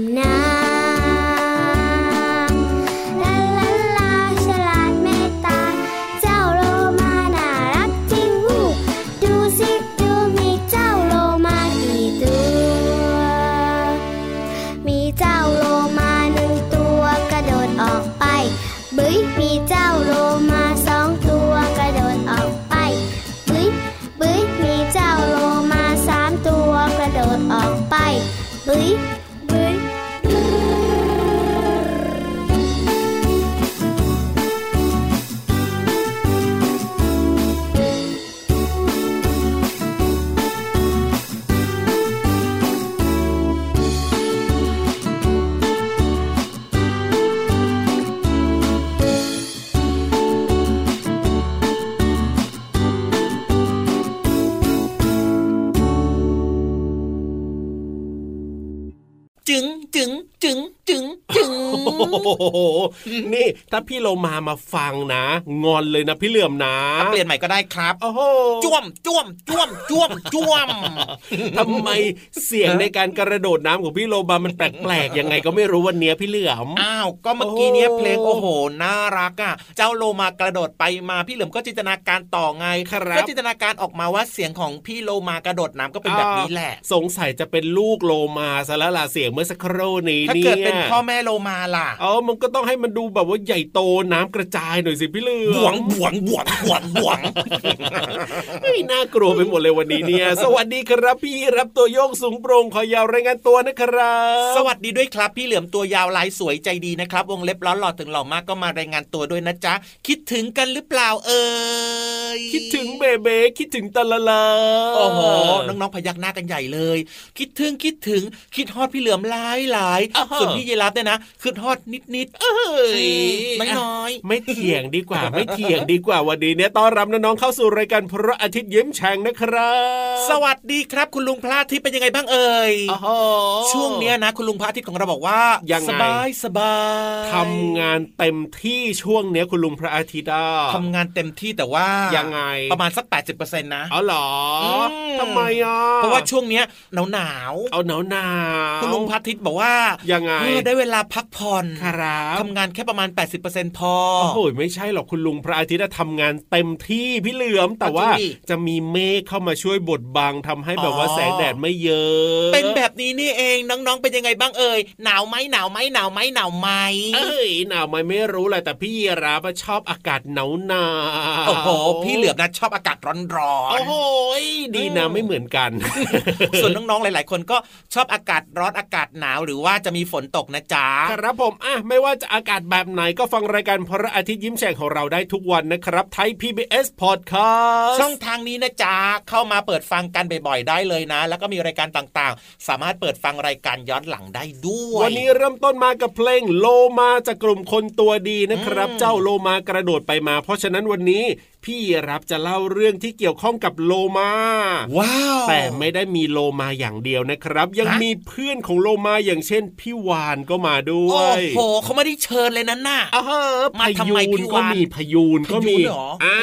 ำลั โห นี่ถ้าพี่โลมามาฟังนะ งอนเลยนะพี่เหลื่อมนะเปลี่ยนใหม่ก็ได้ครับโอ้โหจ้วมจ้วมจ้วมจ้วมจ้วมทำไมเสียงในการกระโดดน้ำของพี่โลมามันแปลกๆยังไงก็ไม่รู้วันเนี้ยพี่เหลื่อมอ้าวก็เมื่อกี้เนี้ยโอ้เพลงโอ้โหน่ารักอะเจ้าโลมากระโดดไปมาพี่เหลิมก็จินตนาการต่อไงครับก็จินตนาการออกมาว่าเสียงของพี่โลมากระโดดน้ำก็เป็นแบบนี้แหละ สงสัยจะเป็นลูกโลมาซะแล้วล่ะเสียงเมื่อสักครู่นี้ถ้าเนี่ยเกิดเป็นพ่อแม่โลมาล่ะเออมันก็ต้องให้มันดูแบบว่าใหญ่โตน้ำกระจายหน่อยสิพี่เหลื่อมบวงบวงบวงบวงบวงเฮ้ยน่ากลัวไปหมดเลยวันนี้เนี่ย สวัสดีครับพี่รับตัวโยกสูงโปร่งคอยาวรายงานตัวนะครับ สวัสดีด้วยครับ พี่เหลือมตัวยาวลายสวยใจดีนะครับ วงเล็บล้อหล่อถึงหล่อมากก็มารายงานตัวด้วยนะจ๊ะ คิดถึงกันหรือเปล่าเอ่ยคิดถึงเบเบ้คิดถึงตะละลาโอ้โหน้องๆพยักหน้ากันใหญ่เลย คิดถึงคิดถึงคิดฮอดพี่เหลือมหลายหลายส่วนพี่เยลับเนี่ยนะคือฮอดนิดนิดเอ้ยน้อยน้อย ไม่เถียงดีกว่า ไม่เถียงดีกว่าวันนี้เนี่ยต้อนรับน้องๆเข้าสู่รายการพระอาทิตย์ยิ้มแฉ่งนะครับ สวัสดีครับ คุณลุงพระอาทิตย์เป็นยังไงบ้างเอ่ยโอ้โหช่วงเนี้ยนะ คุณลุงพระอาทิตย์ของเราบอกว่ายังไงสบายสบายทำงานเต็มที่ช่วงเนี้ยคุณลุงพระอาทิตย์อะทำงานเต็มที่แต่ว่ายังไงประมาณสัก 80%นะอ๋อเหรออมทำไมอะเพราะว่าช่วงเนี้ยหนาวหนาวเอาหนาวหนาวคุณลุงพระอาทิตย์บอกว่ายังไงเออได้เวลาพักผ่อนครับทำงานแค่ประมาณ 80%พอ โอ้โหไม่ใช่หรอกคุณลุงพระอาทิตย์อะทำงานเต็มที่พี่เหลือม แต่ว่าจริงดิจะมีเมฆเข้ามาช่วยบดบังทำให้แบบว่าอ๋อแสงแดดไม่เยอะ เป็นแบบนี้นี่เองน้องๆเป็นยังไงบ้างเอ่ยหนาวไหมหนาวไหมหนาวไหมหนาวไหมเอ้ยหนาวไหมไม่รู้แหละแต่พี่ยีราฟอะชอบอากาศหนาวหนาวโอ้โหพี่เหลือบนะชอบอากาศร้อนโอ้โหดีนะอืมไม่เหมือนกันๆส่วนน้องๆหลาย ๆ คนก็ชอบอากาศร้อนอากาศหนาวหรือว่าจะมีฝนตกนะจ๊ะครับผมอะไม่ว่าจะอากาศแบบไหนก็ฟังรายการพระอาทิตย์ยิ้มแฉ่งของเราได้ทุกวันนะครับไทย PBS Podcast ช่องทางนี้นะจ๊ะเข้ามาเปิดฟังกันบ่อยๆได้เลยนะ แล้วก็มีรายการต่างๆ สามารถเปิดฟังรายการย้อนหลังได้ด้วย วันนี้เริ่มต้นมากับเพลงโลมาจากกลุ่มคนตัวดีนะครับอืมเจ้าโลมากระโดดไปมา เพราะฉะนั้นวันนี้ พี่รับจะเล่าเรื่องที่เกี่ยวข้องกับโลมา ว้าว แต่ไม่ได้มีโลมาอย่างเดียวนะครับ ยังฮะมีเพื่อนของโลมาอย่างเช่นพี่วานก็มาด้วโอ้ยโหเขาไม่ได้เชิญเลยนะน่ะอ่าฮะมาทำไมพยูนพี่ก็วานมีพยูนก็มีพยูนเหรออ่อ่า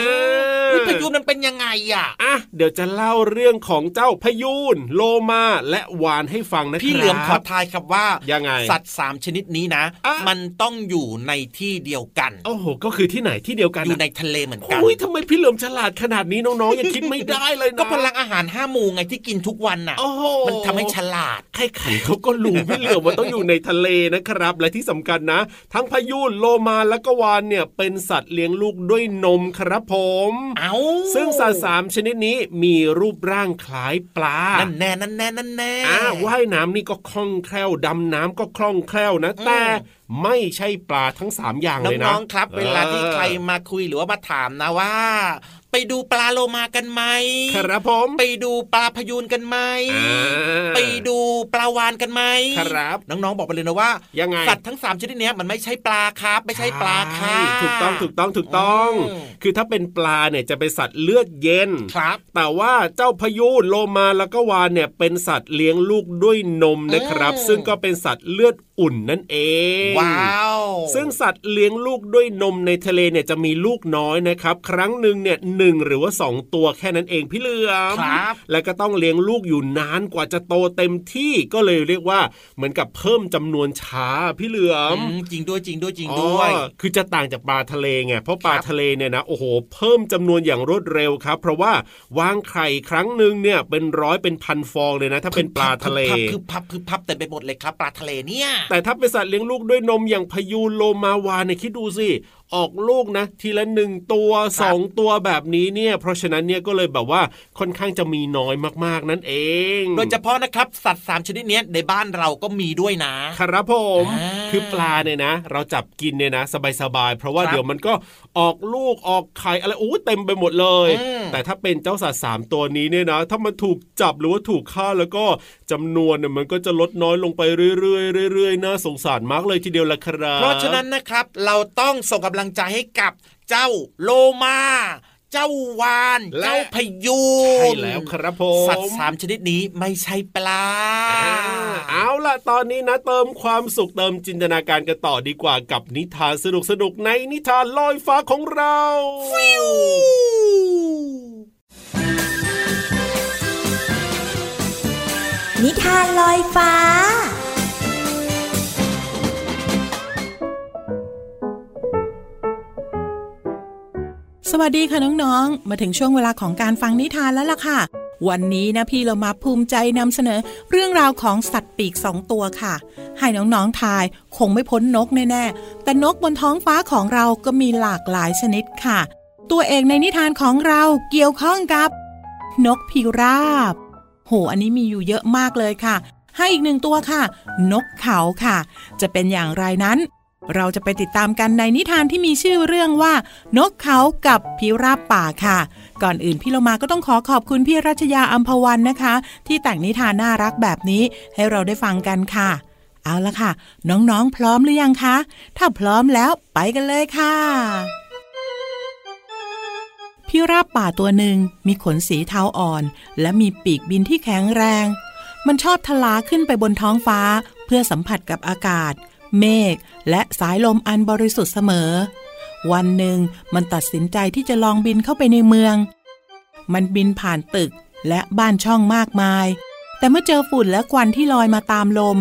เฮ้ยพายุมันเป็นยังไงอะอะเดี๋ยวจะเล่าเรื่องของเจ้าพยูนโลมาและวานให้ฟังนะครับพี่เหลือมขอทายครับว่ายังไง สัตว์สามชนิดนี้นะอะมันต้องอยู่ในที่เดียวกันโอ้โหก็คือที่ไหนที่เดียวกันอยู่อะในทะเลเหมือนกันอุ้ยทำำไมพี่เหลือมฉลาดขนาดนี้น้องๆยังคิดไม่ได้เลยนะก็พลังอาหารห้าหมู่ไงที่กินทุกวันน่ะโอ้โหมันทำให้ฉลาดใครๆเขาก็รู้พี่เหลือมว่าต้องอยู่ในทะเลนะครับ และที่สำคัญนะ ทั้งพายุโลมาและก็วานเนี่ยเป็นสัตว์เลี้ยงลูกด้วยนมครับผมเอาซึ่งสัตว์สามชนิดนี้มีรูปร่างคล้ายปลานั่นแน่นั่นแน่นั่นแน่อ่าว่ายน้ำนี่ก็คล่องแคล่วดำน้ำก็คล่องแคล่วนะอืมแต่ ไม่ใช่ปลาทั้งสามอย่างเลยนะน้องๆครับ เวลาที่ใครมาคุยหรือว่ามาถามนะว่า ไปดูปลาโลมากันไหมครับผม ไปดูปลาพยูนกันไหมอ่าไปดูปลาวานกันไหมครับ น้องๆบอกไปเลยนะว่ายังไงสัตว์ทั้งสามชนิดเนี้ยมันไม่ใช่ปลาครับ ไม่ใช่ปลาค่ะใช่ถูกต้องถูกต้องถูกต้องอืมคือถ้าเป็นปลาเนี่ยจะเป็นสัตว์เลือดเย็นครับ แต่ว่าเจ้าพายุโลมาแล้วก็วานเนี่ยเป็นสัตว์เลี้ยงลูกด้วยนมนะครับอืมซึ่งก็เป็นสัตว์เลือดอุ่นนั่นเอง ว้าว ซึ่งสัตว์เลี้ยงลูกด้วยนมในทะเลเนี่ยจะมีลูกน้อยนะครับ ครั้งหนึ่งเนี่ยหนึ่งหรือว่าสองตัวแค่นั้นเองพี่เหลือมครับแล้วก็ต้องเลี้ยงลูกอยู่นานกว่าจะโตเต็มที่ก็เลยเรียกว่าเหมือนกับเพิ่มจำนวนช้าพี่เหลือมอืมจริงด้วยจริงด้วยจริงด้วยอ๋อคือจะต่างจากปลาทะเลไงเพราะปลาครับทะเลเนี่ยนะโอ้โห เพิ่มจำนวนอย่างรวดเร็วครับ เพราะว่าวางไข่ครั้งหนึ่งเนี่ยเป็นร้อยเป็นพันฟองเลยนะ ถ้าเป็นปลาทะเลคือพับคือพับเต็มไปหมดเลยครับปลาทะเลเนี่ย แต่ถ้าเป็นสัตว์เลี้ยงลูกด้วยนมอย่างพยูนโลมาวานเนี่ยคิดดูสิ ออกลูกนะ ทีละหนึ่งตัวสองตัวแบบนี้เนี่ย เพราะฉะนั้นเนี่ยก็เลยแบบว่าค่อนข้างจะมีน้อยมากๆนั่นเอง โดยเฉพาะนะครับ สัตว์สามชนิดเนี้ยในบ้านเราก็มีด้วยนะ ครับผมอ่าคือปลาเนี่ยนะ เราจับกินเนี่ยนะ สบายๆ เพราะว่าครับเดี๋ยวมันก็ออกลูกออกไข่อะไรอู้เต็มไปหมดเลยอืมแต่ถ้าเป็นเจ้าสัตว์สามตัวนี้เนี่ยนะ ถ้ามันถูกจับหรือว่าถูกฆ่าแล้วก็จำนวนเนี่ยมันก็จะลดน้อยลงไปเรื่อยๆเรื่อยๆน่าสงสารมากเลยทีเดียวละครับเพราะฉะนั้นนะครับเราต้องส่งกำลังใจให้กับเจ้าโลมาเจ้าวานและเจ้าพยูนใช่แล้วครับผมสัตว์สามชนิดนี้ไม่ใช่ปลาอ่าเอาล่ะตอนนี้นะเติมความสุขเติมจินตนาการกันต่อดีกว่ากับนิทานสนุกๆในนิทานลอยฟ้าของเรานิทานลอยฟ้า สวัสดีค่ะน้องๆ มาถึงช่วงเวลาของการฟังนิทานแล้วล่ะค่ะ วันนี้นะพี่เรามาภูมิใจนำเสนอเรื่องราวของสัตว์ปีกสองตัวค่ะ ให้น้องๆทายคงไม่พ้นนกแน่ๆ แต่นกบนท้องฟ้าของเราก็มีหลากหลายชนิดค่ะ ตัวเอกในนิทานของเราเกี่ยวข้องกับ นกพิราบ โห อันนี้มีอยู่เยอะมากเลยค่ะ ให้อีกหนึ่งตัวค่ะ นกเขาค่ะ จะเป็นอย่างไรนั้น เราจะไปติดตามกันในนิทานที่มีชื่อเรื่องว่า นกเขากับพิราบป่าค่ะ ก่อนอื่นพี่เรามาก็ต้องขอขอบคุณพี่รัชยาอัมพวันนะคะ ที่แต่งนิทานน่ารักแบบนี้ให้เราได้ฟังกันค่ะ เอาละค่ะ น้องๆพร้อมหรือยังคะ ถ้าพร้อมแล้วไปกันเลยค่ะพิราบป่าตัวหนึ่งมีขนสีเทาอ่อน และมีปีกบินที่แข็งแรง มันชอบทลาขึ้นไปบนท้องฟ้า เพื่อสัมผัสกับอากาศ เมฆและสายลมอันบริสุทธิ์เสมอ วันหนึ่งมันตัดสินใจที่จะลองบินเข้าไปในเมือง มันบินผ่านตึกและบ้านช่องมากมาย แต่เมื่อเจอฝุ่นและควันที่ลอยมาตามลม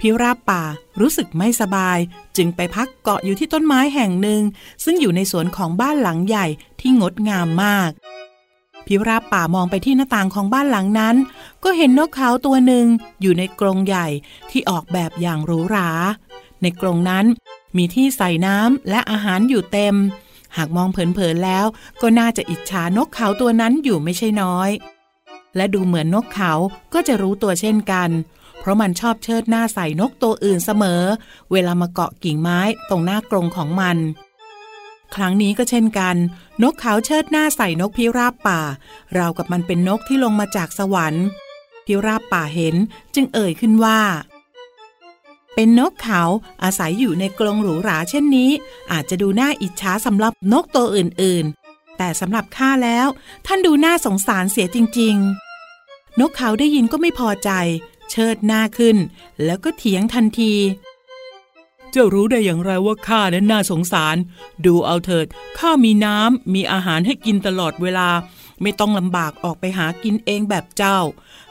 พิราบป่ารู้สึกไม่สบาย จึงไปพักเกาะอยู่ที่ต้นไม้แห่งหนึ่ง ซึ่งอยู่ในสวนของบ้านหลังใหญ่ที่งดงามมาก พิราบป่ามองไปที่หน้าต่างของบ้านหลังนั้น ก็เห็นนกเขาตัวหนึ่งอยู่ในกรงใหญ่ที่ออกแบบอย่างหรูหรา ในกรงนั้นมีที่ใส่น้ำและอาหารอยู่เต็ม หากมองเผินๆแล้ว ก็น่าจะอิจฉานกเขาตัวนั้นอยู่ไม่ใช่น้อย และดูเหมือนนกเขาก็จะรู้ตัวเช่นกัน เพราะมันชอบเชิดหน้าใส่นกตัวอื่นเสมอ เวลามาเกาะกิ่งไม้ตรงหน้ากรงของมัน ครั้งนี้ก็เช่นกัน นกขาวเชิดหน้าใส่นกพิราบป่า ราวกับมันเป็นนกที่ลงมาจากสวรรค์ พิราบป่าเห็นจึงเอ่ยขึ้นว่า เป็นนกเขาอาศัยอยู่ในกรงหรูหราเช่นนี้ อาจจะดูน่าอิจฉาสำหรับนกตัวอื่นๆ แต่สำหรับข้าแล้ว ท่านดูน่าสงสารเสียจริง ๆ นกเขาได้ยินก็ไม่พอใจ เชิดหน้าขึ้น แล้วก็เถียงทันที จ้ารู้ได้อย่างไรว่าข้านั้นน่าสงสาร ดูเอาเถิดข้ามีน้ำมีอาหารให้กินตลอดเวลา ไม่ต้องลำบากออกไปหากินเองแบบเจ้า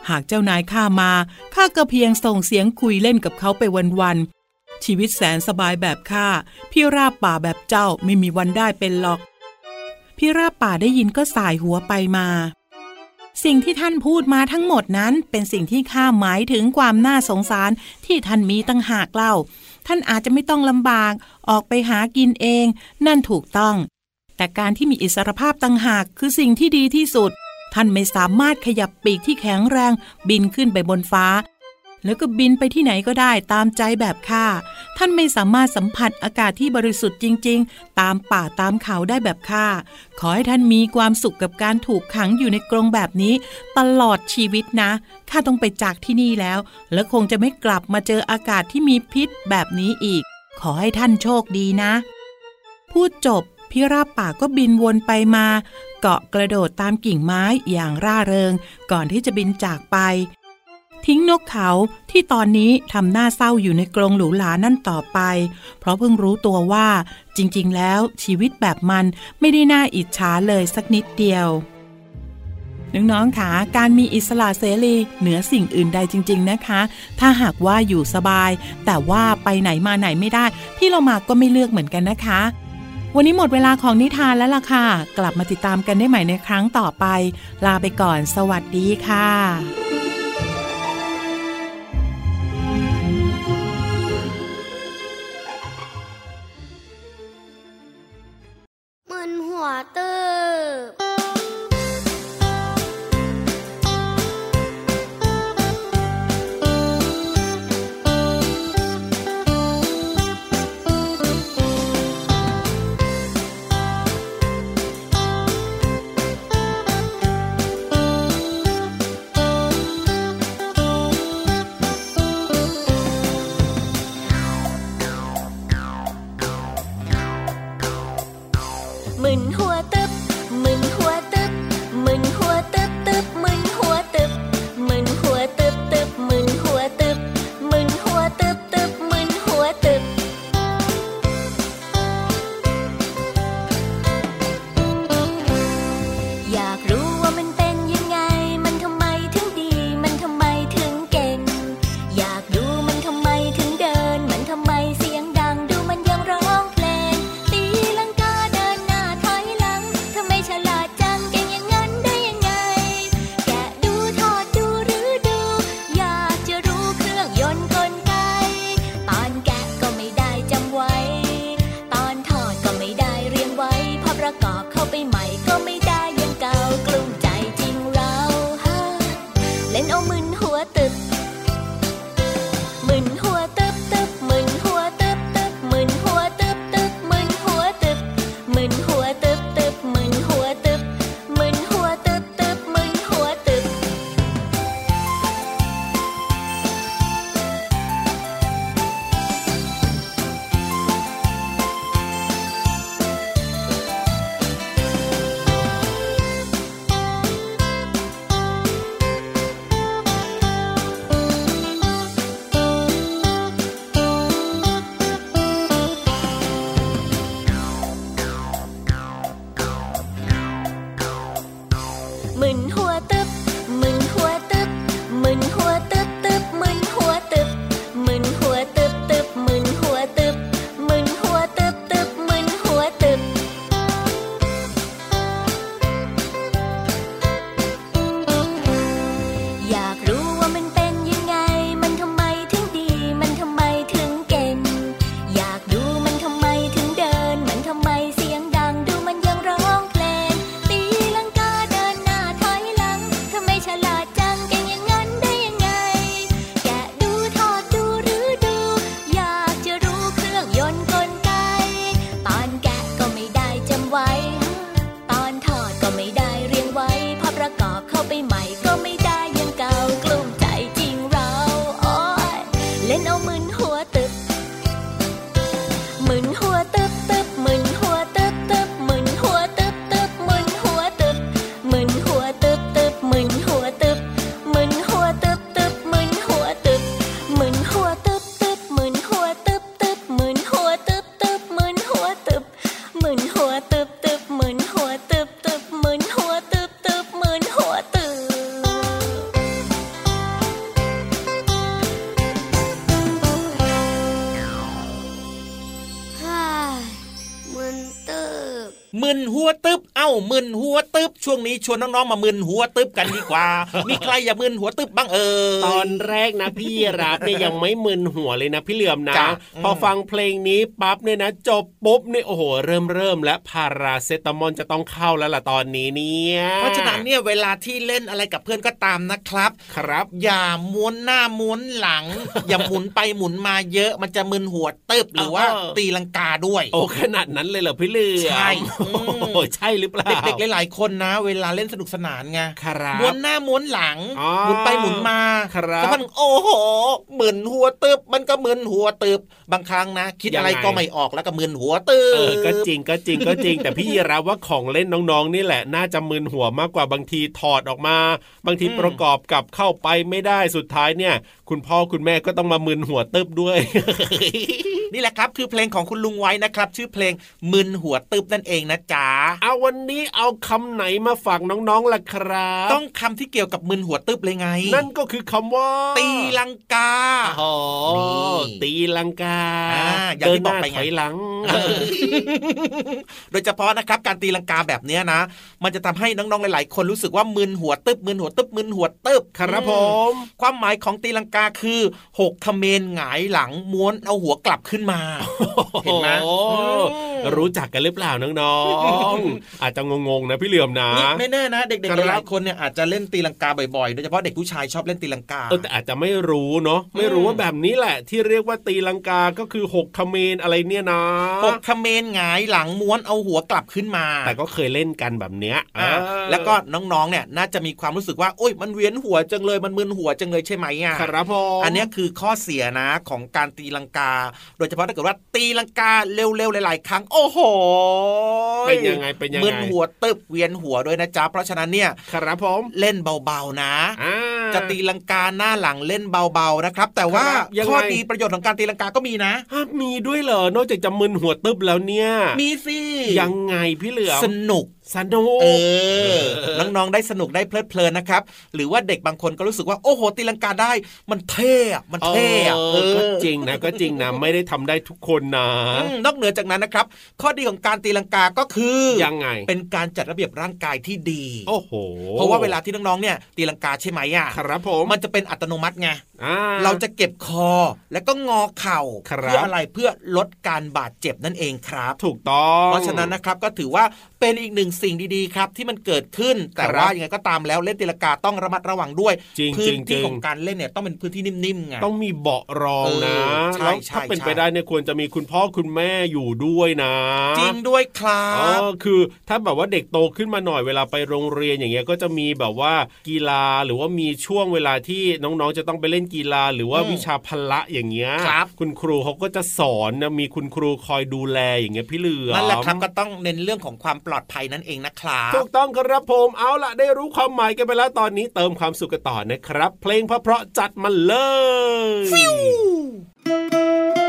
หากเจ้านายข้ามาข้าก็เพียงส่งเสียงคุยเล่นกับเขาไปวันๆชีวิตแสนสบายแบบข้าพี่ราบป่าแบบเจ้าไม่มีวันได้เป็นหรอกพี่ราบป่าได้ยินก็สายหัวไปมา สิ่งที่ท่านพูดมาทั้งหมดนั้นเป็นสิ่งที่ข้าหมายถึงความน่าสงสารที่ท่านมีตั้งหากเล่า ท่านอาจจะไม่ต้องลำบาก ออกไปหากินเอง นั่นถูกต้อง แต่การที่มีอิสรภาพต่างหากคือสิ่งที่ดีที่สุด ท่านไม่สามารถขยับปีกที่แข็งแรง บินขึ้นไปบนฟ้า แล้วก็บินไปที่ไหนก็ได้ตามใจแบบข้า ท่านไม่สามารถสัมผัสอากาศที่บริสุทธิ์จริง ๆ ตามป่าตามเขาได้แบบข้า ขอให้ท่านมีความสุขกับการถูกขังอยู่ในกรงแบบนี้ ตลอดชีวิตนะ ข้าต้องไปจากที่นี่แล้ว และคงจะไม่กลับมาเจออากาศที่มีพิษแบบนี้อีก ขอให้ท่านโชคดีนะ พูดจบพี่ราบป่าก็บินวนไปมา เกาะกระโดดตามกิ่งไม้อย่างร่าเริง ก่อนที่จะบินจากไป ทิ้งนกเขาที่ตอนนี้ทำหน้าเศร้าอยู่ในกรงหรูหรานั่นต่อไป เพราะเพิ่งรู้ตัวว่าจริง ๆ แล้วชีวิตแบบมันไม่ได้น่าอิจฉาเลยสักนิดเดียวน้องๆค่ะการมีอิสระเสรีเหนือสิ่งอื่นใดจริง ๆนะคะ ถ้าหากว่าอยู่สบาย แต่ว่าไปไหนมาไหนไม่ได้ พี่เรามาก็ไม่เลือกเหมือนกันนะคะ วันนี้หมดเวลาของนิทานแล้วล่ะค่ะ กลับมาติดตามกันได้ใหม่ในครั้งต่อไป ลาไปก่อน สวัสดีค่ะ มึนหัวตึบเอ้ามึนหัวตึบช่วงนี้ชวนน้องๆมามึนหัวตึบกันดีกว่า มีใครอยากมึนหัวตึบบ้างเออตอนแรกนะพี่รับเนี่ยยังไม่มึนหัวเลยนะพี่เหลือมนะจ้ะพอฟังเพลงนี้ปั๊บเนี่ยนะ จบปุ๊บเนี่ยโอ้โหเริ่มเริ่มและพาราเซตามอลจะต้องเข้าแล้วล่ะตอนนี้เนี่ยเพราะฉะนั้นเนี่ยเวลาที่เล่นอะไรกับเพื่อนก็ตามนะครับ ครับ อย่าม้วนหน้าม้วนหลัง อย่าหมุนไปหมุนมาเยอะมันจะมึนหัวตึบหรือว่าเออตีลังกาด้วย โอ้ขนาดนั้นเลยเหรอพี่เหลือมใช่โอ้โหใช่หรือเปล่า เด็กๆหลายๆคนนะ เวลาเล่นสนุกสนานไงครับม้วนหน้าม้วนหลังอ๋อหมุนไปหมุนมาครับแล้วมันโอ้โหเหมือนหัวตึบมันก็เหมือนหัวตึบบางครั้งนะ คิดอะไรยังไงก็ไม่ออกแล้วก็เหมือนหัวตึบเออก็จริงก็จริงก็จริง แต่พี่ยีรับว่าของเล่นน้องๆนี่แหละ น่าจะมึนหัวมากกว่าบางทีถอดออกมา บางทีประกอบกับเข้าไปไม่ได้สุดท้ายเนี่ย คุณพ่อคุณแม่ก็ต้องมามึนหัวตึบด้วย นี่แหละครับคือเพลงของคุณลุงไว้นะครับ ชื่อเพลงมึนหัวตึบนั่นเองนะจ๊ะเอาวันนี้เอาคำไหนมาฝากน้องๆล่ะครับ ต้องคำที่เกี่ยวกับมึนหัวตึบเลยไง นั่นก็คือคำว่า ตีลังกาโอ้นี่ตีลังกาอ่าอย่างเดิที่นบหอกน้าไปไงถอยหลัง โดยเฉพาะนะครับการตีลังกาแบบเนี้ยนะ มันจะทำให้น้องๆหลาย ๆ คนรู้สึกว่ามึนหัวตึบมึนหัวตึบมึนหัวตึบครับผอืมความหมายของตีลังกาคือหกขเมนหงายหลังม้วนเอาหัวกลับขึ้นมา เห็นไหมโอ้อืมรู้จักกันหรือเปล่าน้องๆ อาจจะงงๆนะพี่เหลือมนะนี่ไม่แน่นะ เด็กครัๆบหลายๆคนเนี่ยอาจจะเล่นตีลังกาบ่อยๆ โดยเฉพาะเด็กผู้ชายชอบเล่นตีลังกาเออแต่อาจจะไม่รู้เนาะไม่รู้ว่าแบบนี้แหละ ที่เรียกว่าตีลังกาก็คือหกคเมนอะไรเนี่ยนะหกขเมนหงายหลังม้วนเอาหัวกลับขึ้นมา แต่ก็เคยเล่นกันแบบเนี้ยอ่าเออแล้วก็น้องๆเนี่ยน่าจะมีความรู้สึกว่าโอ้ยมันเวียนหัวจังเลยมันมึนหัวจังเลยใช่ไหมอะครับผมอันเนี้ยคือข้อเสียนะของการตีลังกา โดยเฉพาะถ้าเกิดว่าตีลังกาเร็วๆหลายๆครั้งโอ้โหเป็นยังไงเป็นยังไงมึนหัวตึบเวียนหัวด้วยนะจ๊ะเพราะฉะนั้นเนี่ยครับผมเล่นเบาๆนะอ่าจะตีลังกาหน้าหลังเล่นเบาๆนะครับ แต่ว่าครับยังไงข้อดีประโยชน์ของการตีลังกาก็มีนะฮะมีด้วยเหรอนอกจากจะมึนหัวตึบแล้วเนี่ย มีสิยังไงพี่เหลือมสนุก สนุกเออน้องๆได้สนุกได้เพลิดเพลินนะครับ หรือว่าเด็กบางคนก็รู้สึกว่าโอ้โหตีลังกาได้ มันเท่อะมันเท่อะเออก็เออจริงนะก็จริงนะไม่ได้ทำได้ทุกคนนะอืมนอกเหนือจากนั้นนะครับ ข้อดีของการตีลังกาก็คือยังไง เป็นการจัดระเบียบร่างกายที่ดี โอ้โห เพราะว่าเวลาที่น้องๆเนี่ยตีลังกาใช่ไหมอะครับผมมันจะเป็นอัตโนมัติไงอ่า เราจะเก็บคอแล้วก็งอเข่าครับเพื่ออะไรเพื่อลดการบาดเจ็บนั่นเองครับ ถูกต้องเพราะฉะนั้นนะครับก็ถือว่าเป็นอีกหนึ่งสิ่งดีๆครับ ที่มันเกิดขึ้นแต่ครับว่ายังไงก็ตามแล้วเล่นตีลังกาต้องระมัดระวังด้วยจริงพื้จรินงจริที่งของการเล่นเนี่ยต้องเป็นพื้นที่นิ่มๆไงต้องมีเบาะรองนะเออใช่แล้วใช่ถ้าเป็นใช่ไปได้เนี่ยควรจะมีคุณพ่อคุณแม่อยู่ด้วยนะ จริงด้วยครัอ๋อบคือถ้าแบบว่าเด็กโตขึ้นมาหน่อยเวลาไปโรงเรียนอย่างเงี้ยก็จะมีแบบว่ากีฬาหรือว่ามีช่วงเวลาที่น้องๆจะต้องไปเล่นกีฬาหรือว่าอืมวิชาพละอย่างเงี้ยครับคุณครูเขาก็จะสอนนะมีคุณครูคอยดูแลอย่างเงี้ยพี่เหลือมนั่นแหละครับก็ต้องเน้นเรื่องของความปลอดภัยนั่นเองนะครับถูกต้องครับผมเอาล่ะได้รู้ความหมายกันไปแล้วตอนนี้เติมความสุขกันต่อนะครับ เพลงเพราะๆจัดมาเลยลู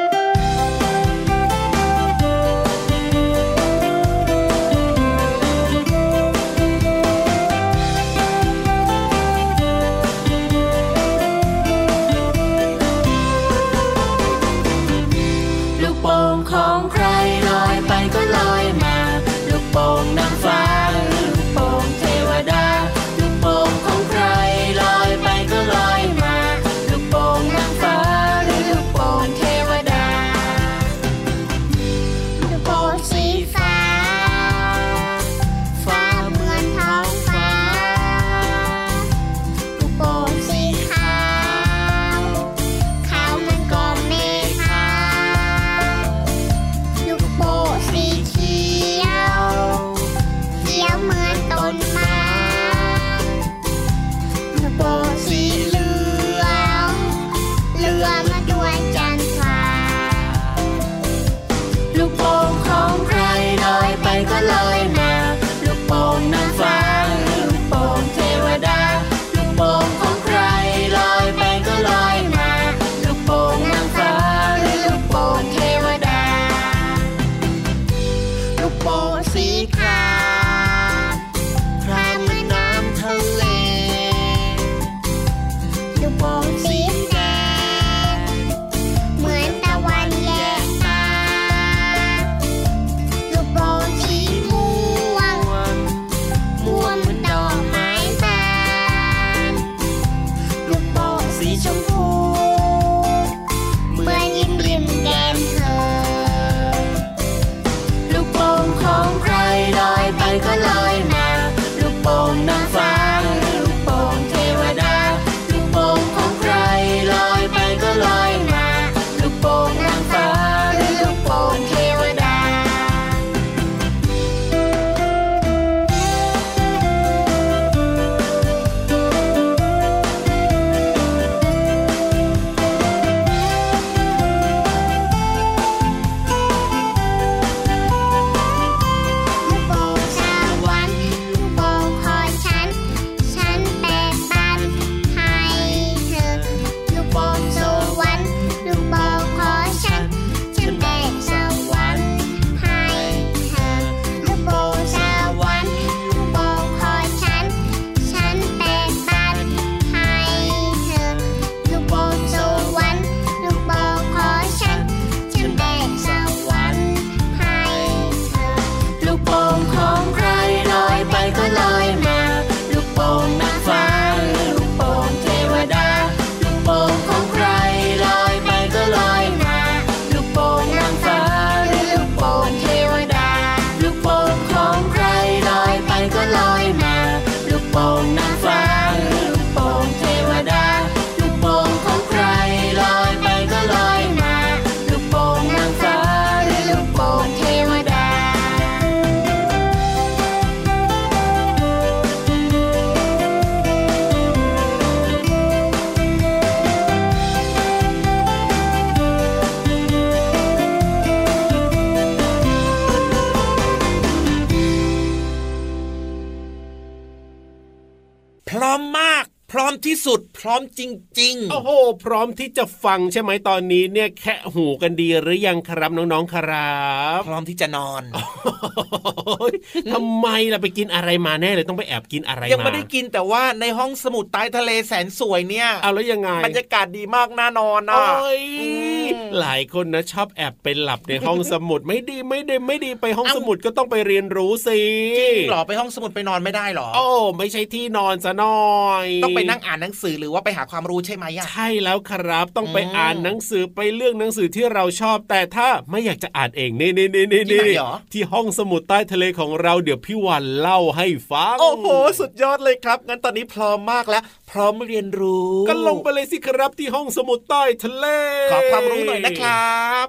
สุดพร้อมจริงโอ้โห พร้อมที่จะฟังใช่ไหมตอนนี้เนี่ยแค่หูกันดีหรือยังครับน้องๆครับๆพร้อมที่จะนอนโอ้ยทำไมล่ะไปกินอะไรมาแน่เลยต้องไปแอบกินอะไรมายัยังไม่ได้กินแต่ว่าในห้องสมุดใต้ทะเลแสนสวยเนี่ยเอาแล้วยังไงบรรยากาศดีมากน่านอนนะโอ้ยอืมหลายคนนะชอบแอบไปหลับในห้องสมุดไม่ดีไม่ดีไม่ดีไปห้องเอ้าสมุดก็ต้องไปเรียนรู้สิจริงเหรอไปห้องสมุดไปนอนไม่ได้เหรอโอ้ไม่ใช่ที่นอนซะหน่อย ต้องไปนั่งอ่านหนังสือหรือว่าไปหาความรู้ใช่ไหมอะใช่แล้วครับต้องไปอืมอ่านหนังสือไปเลือกหนังสือที่เราชอบ แต่ถ้าไม่อยากจะอ่านเองนี่นี่นี่นี่ที่ไหนนี่หรอที่ห้องสมุดใต้ทะเลของเราเดี๋ยวพี่วันเล่าให้ฟังโอ้โหสุดยอดเลยครับ งั้นตอนนี้พร้อมมากแล้ว พร้อมเรียนรู้ ก็ลงไปเลยสิครับที่ห้องสมุดใต้ทะเล ขอความรู้หน่อยนะครับ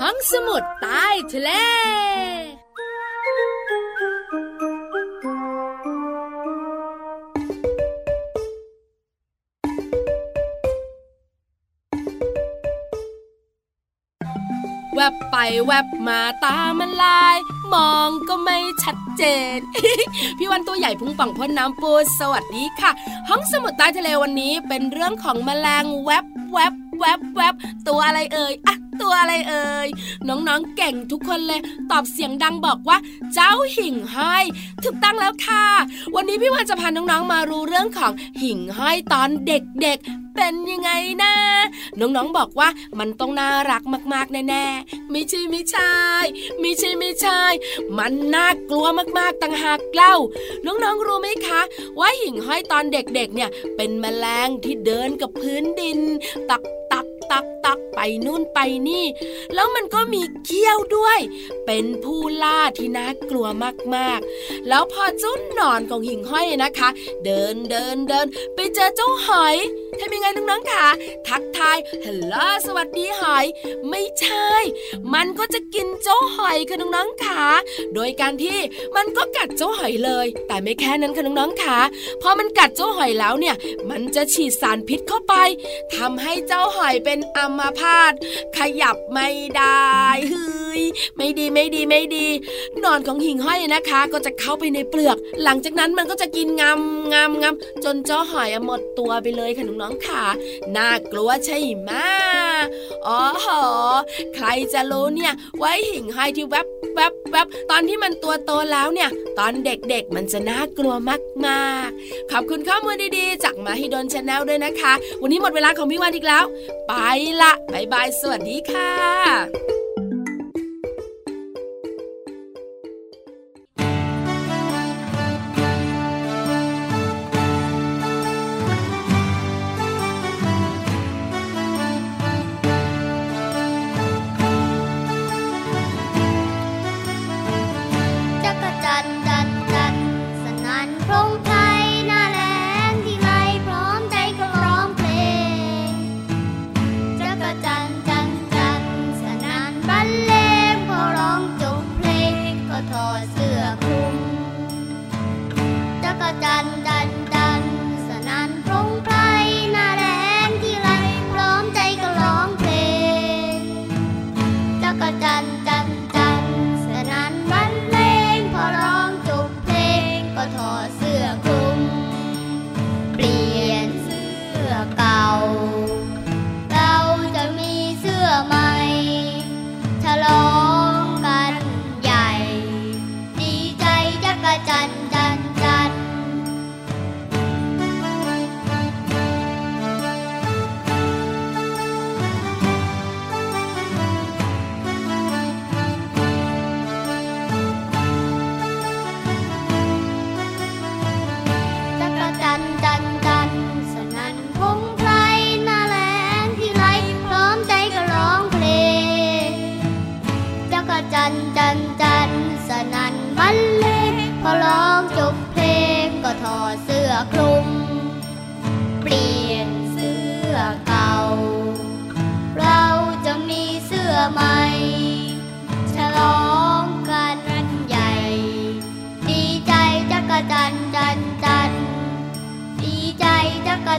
ห้องสมุดใต้ทะเล ไปแวบมาตามันลาย มองก็ไม่ชัดเจน พี่วันตัวใหญ่พุงป่องพ่นน้ำปูสวัสดีค่ะ ห้องสมุดใต้ทะเลวันนี้เป็นเรื่องของแมลงแวบแวบแวบแวบตัวอะไรเอ่ยอะตัวอะไรเอ่ยน้องๆเก่งทุกคนเลย ตอบเสียงดังบอกว่า เจ้าหิ่งห้อยถูกตั้งแล้วค่ะ วันนี้พี่วันจะพาน้องๆมารู้เรื่องของหิ่งห้อยตอนเด็กๆ เป็นยังไงนะ น้องๆบอกว่ามันต้องน่ารักมากๆแน่ๆไม่ใช่ไม่ใช่ไม่ใช่ไม่ใช่ มันน่ากลัวมากๆต่างหากเล่า น้องๆรู้ไหมคะ ว่าหิ่งห้อยตอนเด็กๆเนี่ย เป็นแมลงที่เดินกับพื้นดิน ตักตักตักตักไปนู่นไปนี่ แล้วมันก็มีเขี้ยวด้วย เป็นผู้ล่าที่น่ากลัวมากๆ แล้วพอเจ้าหนอนของหิ่งห้อยนะคะ เดินเดินเดินไปเจอเจ้าหอยทำยังไงน้องๆคะทักทายฮัลโหลสวัสดีหอย ไม่ใช่ มันก็จะกินเจ้าหอยค่ะน้องๆค่ะโดยการที่มันก็กัดเจ้าหอยเลย แต่ไม่แค่นั้นค่ะน้องๆค่ะพอมันกัดเจ้าหอยแล้วเนี่ย มันจะฉีดสารพิษเข้าไปทำให้เจ้าหอยเป็นอัมพาตขยับไม่ได้เฮ้ ย ไม่ดีไม่ดีไม่ดี หนอนของหิ่งห้อยนะคะ ก็จะเข้าไปในเปลือก หลังจากนั้นมันก็จะกินงำงำงำจนเจ้าหอยอะหมดตัวไปเลยค่ะน้องๆค่ะ น่ากลัวใช่ไหมอ๋อหอใครจะรู้เนี่ยว่าไอ้หิ่งห้อยที่แวบแวบแวบตอนที่มันตัวโตแล้วเนี่ย ตอนเด็กๆมันจะน่ากลัวมากๆ ขอบคุณข้อมูลดีๆ จากมาฮิดนชาแนลด้วยนะคะ วันนี้หมดเวลาของพี่วันอีกแล้ว ไปละบายบาย สวัสดีค่ะ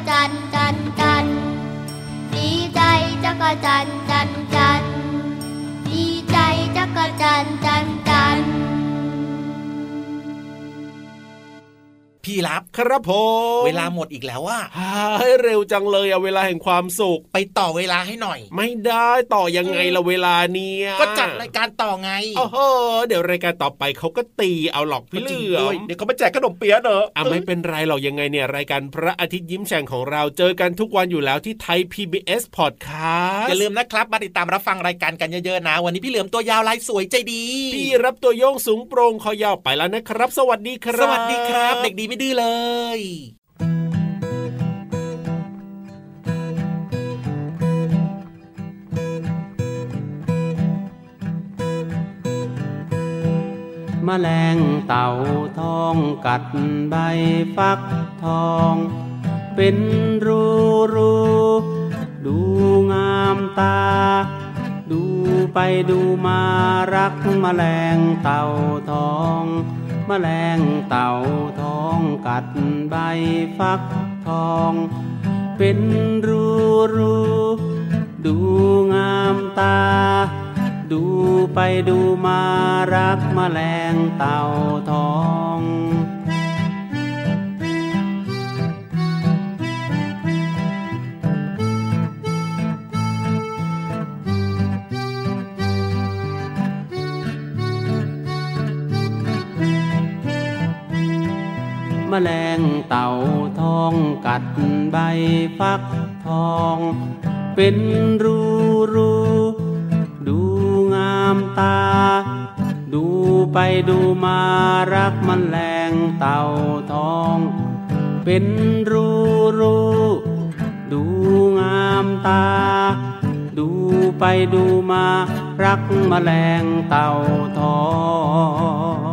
จันจันจันดีใจจักรจันจันจันดีใจจักรจันจัน ทร์จันทร์พี่พี่รับ ครับผม เวลาหมดอีกแล้วว่าให้เร็วจังเลยอะเวลาแห่งความสุข ไปต่อเวลาให้หน่อย ไม่ได้ต่อยังไงละเวลาเนี้ยก็จัดรายการต่อไงโอ้โหเดี๋ยวรายการต่อไปเขาก็ตีเอาหลอกพี่เหจริงลือด้วยมเดี๋ยวเขาไปแจกขนมเปี๊ยะเนอะอะไม่เป็นไรหรอกยังไงเนี่ยรายการพระอาทิตย์ยิ้มแฉ่งของเราเจอกันทุกวันอยู่แล้วที่ไทย PBS Podcast อย่าลืมนะครับมาติดตามรับฟังรายการกันเยอะๆนะ วันนี้พี่เหลือมตัวยาวลายสวยใจดี พี่รับตัวโยงสูงโปร่งคอยาวไปแล้วนะครับ สวัสดีครับ สวัสดีครับ เด็กดีไม่ดื้อเลยมแมลงเต่าทองกัดใบฟักทอง เป็นรูรูดูงามตา ดูไปดูมารักมแมลงเต่าทองมแมลงเต่าทอง กัดใบฟักทอง เป็นรูรูดูงามตา ดูไปดูมารักมแมลงเต่าทอง มแมลงเต่าทองกัดใบฟักทอง เป็นรูรูดูงามตา ดูไปดูมารักมันแรงเต่าทอง เป็นรูรูดูงามตา ดูไปดูมารักแมลงเต่าทอง